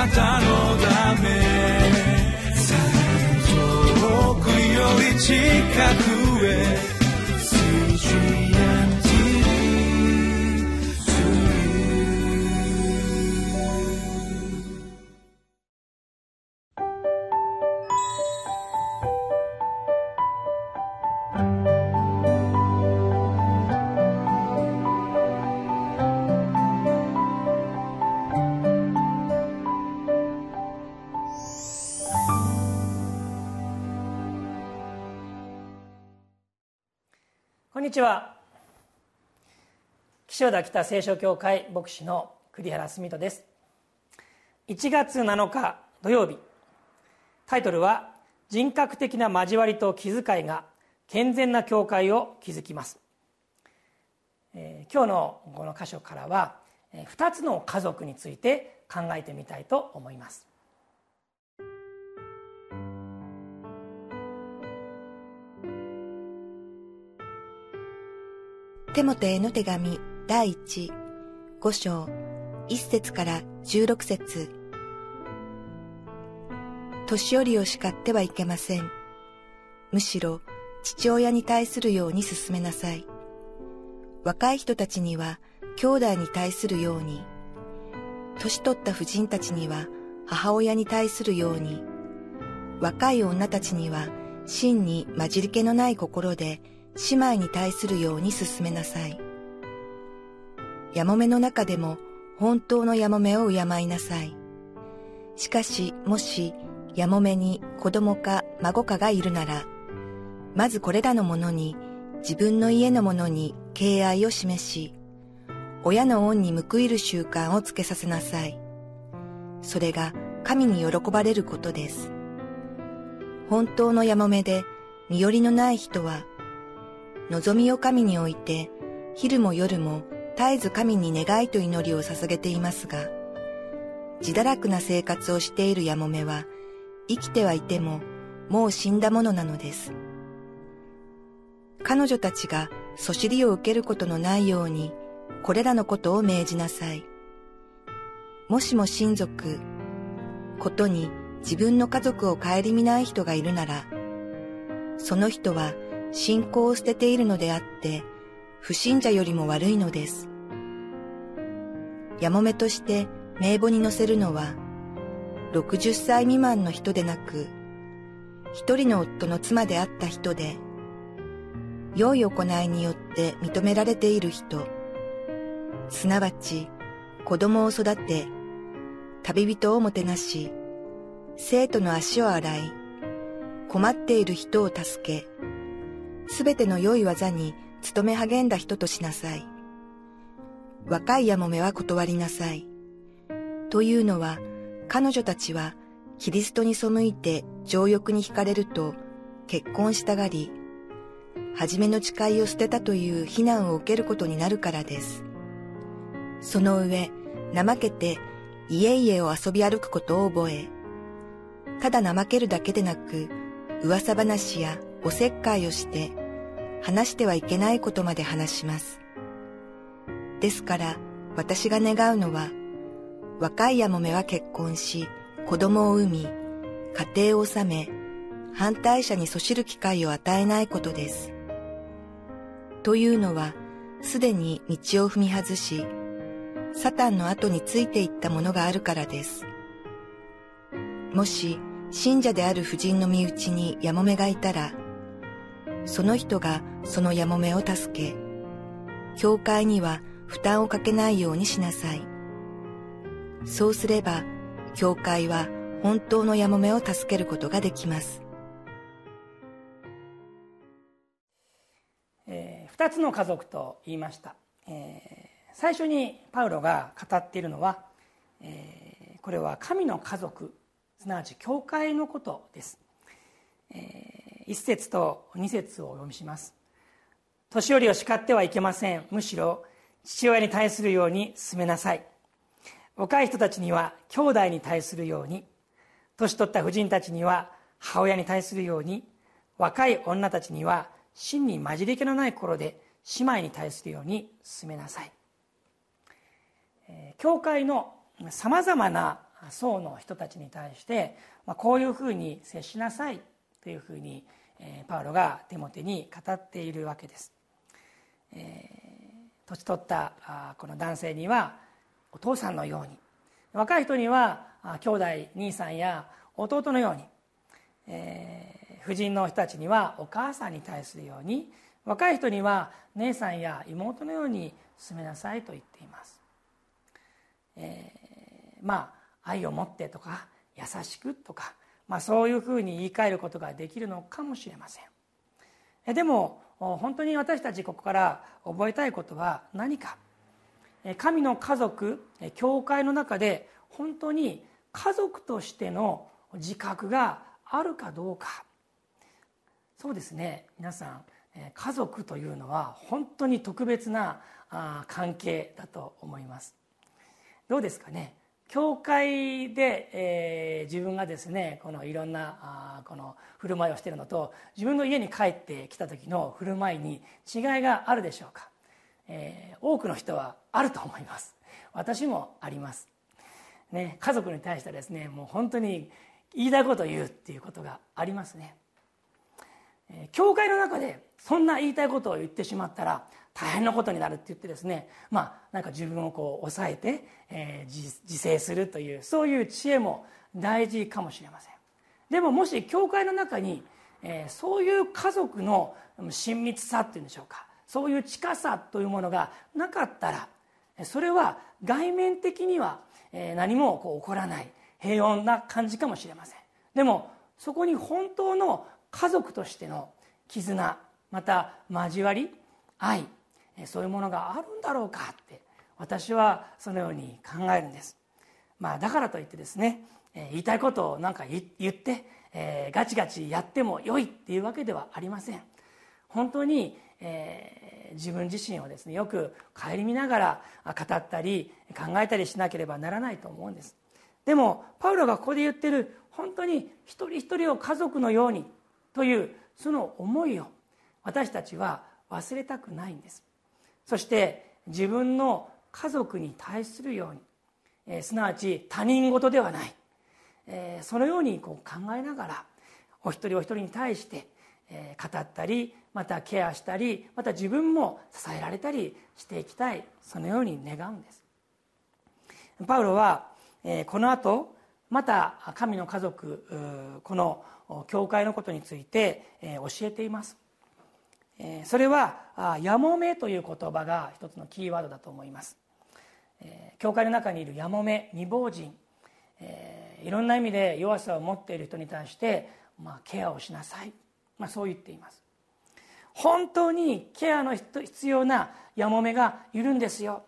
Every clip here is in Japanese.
なたのため。遠くより近く。こんにちは。岸和田北聖書協会牧師の栗原澄人です。1月7日土曜日。タイトルは「人格的な交わりと気遣いが健全な教会を築きます」えー、今日のこの箇所からは2つの家族について考えてみたいと思います。テモテへの手紙第一五章一節から十六節年寄りを叱ってはいけません。むしろ父親に対するように進めなさい。若い人たちには兄弟に対するように、年取った婦人たちには母親に対するように、若い女たちには真に混じり気のない心で姉妹に対するように進めなさい。やもめの中でも本当のやもめを敬いなさい。しかし、もし、やもめに子供か孫かがいるなら、まずこれらのものに、自分の家のものに敬愛を示し、親の恩に報いる習慣をつけさせなさい。それが神に喜ばれることです。本当のやもめで身寄りのない人は望みを神に置いて、昼も夜も絶えず神に願いと祈りを捧げていますが、自堕落な生活をしているやもめは、生きてはいても、もう死んだものなのです。彼女たちがそしりを受けることのないように、これらのことを命じなさい。もしも親族、ことに自分の家族を顧みない人がいるなら、その人は信仰を捨てているのであって、不信者よりも悪いのです。やもめとして名簿に載せるのは、60歳未満の人でなく、一人の夫の妻であった人で、良い行いによって認められている人、すなわち子供を育て、旅人をもてなし、生徒の足を洗い、困っている人を助け、すべての良い技に努め励んだ人としなさい。若いやもめは断りなさい。というのは、彼女たちはキリストに背いて情欲に惹かれると結婚したがり、初めの誓いを捨てたという非難を受けることになるからです。その上、怠けて家々を遊び歩くことを覚え、ただ怠けるだけでなく、噂話やおせっかいをして話してはいけないことまで話します。ですから私が願うのは若いやもめは結婚し子供を産み家庭を治め反対者にそしる機会を与えないことです。というのはすでに道を踏み外しサタンの後についていったものがあるからです。もし信者である婦人の身内にやもめがいたらその人がそのやもめを助け、教会には負担をかけないようにしなさい。そうすれば、教会は本当のやもめを助けることができます。えー、2つの家族と言いました、えー、最初にパウロが語っているのは、えー、これは神の家族すなわち教会のことです、えー1節と2節をお読みします。年寄りを叱ってはいけません。むしろ父親に対するように進めなさい。若い人たちには兄弟に対するように。年取った婦人たちには母親に対するように。若い女たちには真に混じり気のない頃で姉妹に対するように進めなさい。教会のさまざまな層の人たちに対して、こういうふうに接しなさいというふうに、パウロがテモテに語っているわけです、え、年取ったこの男性にはお父さんのように。若い人には兄弟兄さんや弟のように、えー、婦人の人たちにはお母さんに対するように。若い人には姉さんや妹のように進めなさいと言っています、えー、まあ愛を持ってとか優しくとか、まあ、そういうふうに言い換えることができるのかもしれません。でも本当に私たちここから覚えたいことは何か？神の家族教会の中で本当に家族としての自覚があるかどうか。そうですね。皆さん家族というのは本当に特別な関係だと思います。どうですかね？教会で、えー、自分がですねこのいろんなあこの振る舞いをしているのと自分の家に帰ってきた時の振る舞いに違いがあるでしょうか。えー、多くの人はあると思います。私もあります、ね、家族に対してですねもう本当に言いたいことを言うっていうことがありますね、えー、教会の中でそんな言いたいことを言ってしまったら大変なことになるって言ってですねまあなんか自分をこう抑えて、えー、自制するというそういう知恵も大事かもしれません。でももし教会の中に、えー、そういう家族の親密さっていうんでしょうかそういう近さというものがなかったらそれは外面的には何もこう起こらない平穏な感じかもしれません。でもそこに本当の家族としての絆また交わり愛そういうものがあるんだろうかって私はそのように考えるんです、まあ、だからといってですね言いたいことを何か言って、えー、ガチガチやってもよいっていうわけではありません。本当にえー、自分自身をですねよく顧みながら語ったり考えたりしなければならないと思うんです。でもパウロがここで言ってる本当に一人一人を家族のようにというその思いを私たちは忘れたくないんです。そして自分の家族に対するように、えー、すなわち他人事ではない、えー、そのようにこう考えながらお一人お一人に対してえ語ったりまたケアしたりまた自分も支えられたりしていきたい。そのように願うんです。パウロは、えこの後また神の家族この教会のことについて、え教えています。えそれは「やもめ」という言葉が一つのキーワードだと思います。え教会の中にいるやもめ未亡人えいろんな意味で弱さを持っている人に対して、まあ、ケアをしなさい。まあ、そう言っています。本当にケアの必要なやもめがいるんですよ、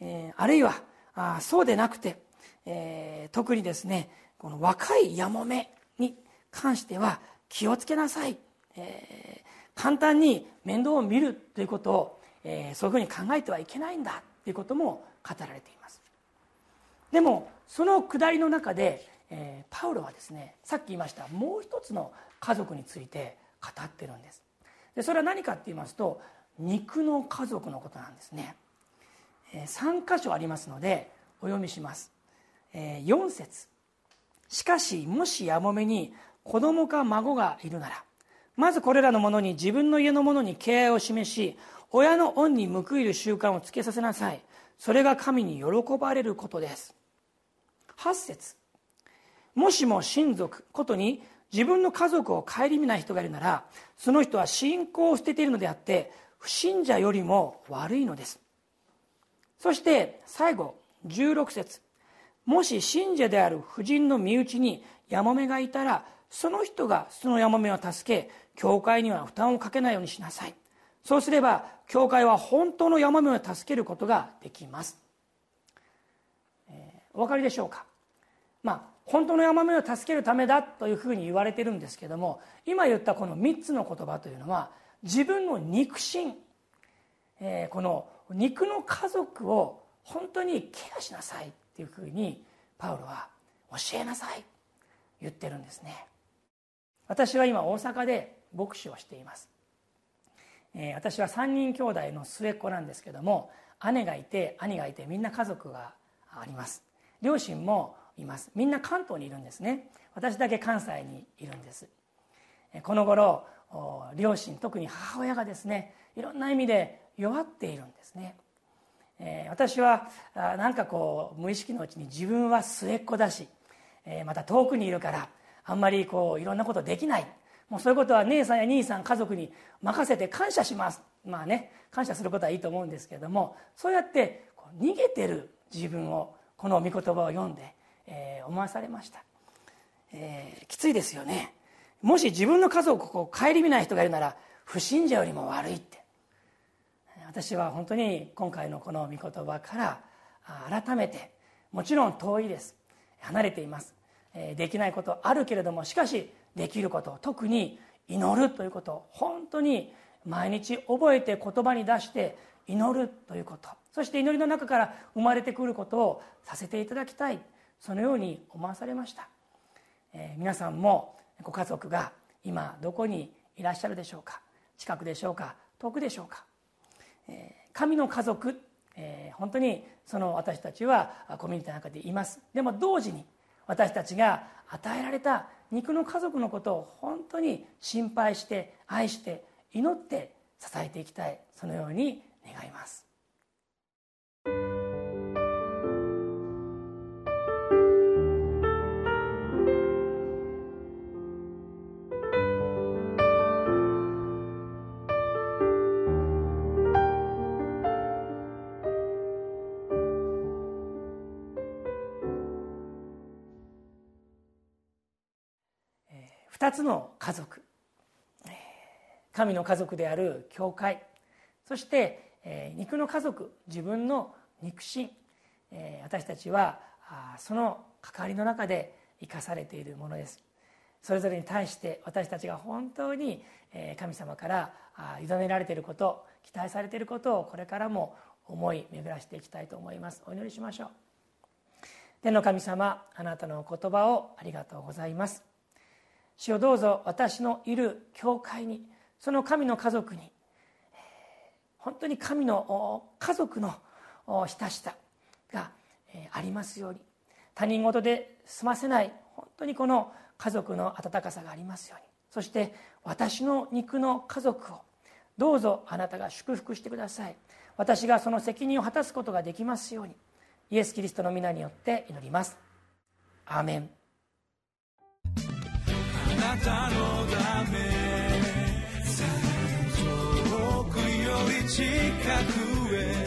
え、あるいはあそうでなくて、え、特にですねこの若いやもめに関しては気をつけなさい、えー、簡単に面倒を見るということを、えー、そういうふうに考えてはいけないんだということも語られています。でもそのくだりの中で、えー、パウロはですねさっき言いましたもう一つの家族について語ってるんです。でそれは何かって言いますと肉の家族のことなんですね。え3箇所ありますのでお読みします。え4節。しかしもしやもめに子供か孫がいるならまずこれらのものに自分の家の者に敬愛を示し親の恩に報いる習慣をつけさせなさい。それが神に喜ばれることです。8節。もしも親族ことに自分の家族を顧みない人がいるならその人は信仰を捨てているのであって不信者よりも悪いのです。そして最後。16節。もし信者である婦人の身内にやもめがいたらその人がそのやもめを助け教会には負担をかけないようにしなさい。そうすれば教会は本当のやもめを助けることができます、えー、お分かりでしょうか？まあ本当のヤマメを助けるためだというふうに言われてるんですけども今言ったこの3つの言葉というのは自分の肉親、えー、この肉の家族を本当にケアしなさいっていうふうにパウロは教えなさい言ってるんですね。私は今大阪で牧師をしています、えー、私は3人兄弟の末っ子なんですけども姉がいて兄がいてみんな家族があります。両親もいます。みんな関東にいるんですね。私だけ関西にいるんです。この頃両親特に母親がですねいろんな意味で弱っているんですね。私はなんかこう無意識のうちに自分は末っ子だしまた遠くにいるからあんまりこういろんなことできない。もうそういうことは姉さんや兄さん家族に任せて感謝します。まあね感謝することはいいと思うんですけれどもそうやって逃げてる自分をこの御言葉を読んで、えー、思わされました、えー、きついですよね。もし自分の家族を顧みない人がいるなら不信者よりも悪いって。私は本当に今回のこの御言葉から改めてもちろん遠いです。離れています。できないことあるけれどもしかしできること特に祈るということを本当に毎日覚えて言葉に出して祈るということ。そして祈りの中から生まれてくることをさせていただきたい。そのように思わされました、えー、皆さんもご家族が今どこにいらっしゃるでしょうか？近くでしょうか？遠くでしょうか、えー、神の家族、えー、本当にその私たちはコミュニティの中でいます。でも同時に私たちが与えられた肉の家族のことを本当に心配して愛して祈って支えていきたい。そのように願います。2つの家族。神の家族である教会。そして肉の家族自分の肉親。私たちはその関わりの中で生かされているものです。それぞれに対して私たちが本当に神様から委ねられていること期待されていることをこれからも思い巡らしていきたいと思います。お祈りしましょう。天の神様あなたの言葉をありがとうございます。主をどうぞ私のいる教会にその神の家族に本当に神の家族の親しさがありますように。他人事で済ませない本当にこの家族の温かさがありますように。そして私の肉の家族をどうぞあなたが祝福してください。私がその責任を果たすことができますように。イエス・キリストの皆によって祈ります。アーメン。なたのため。遠くより近くへ。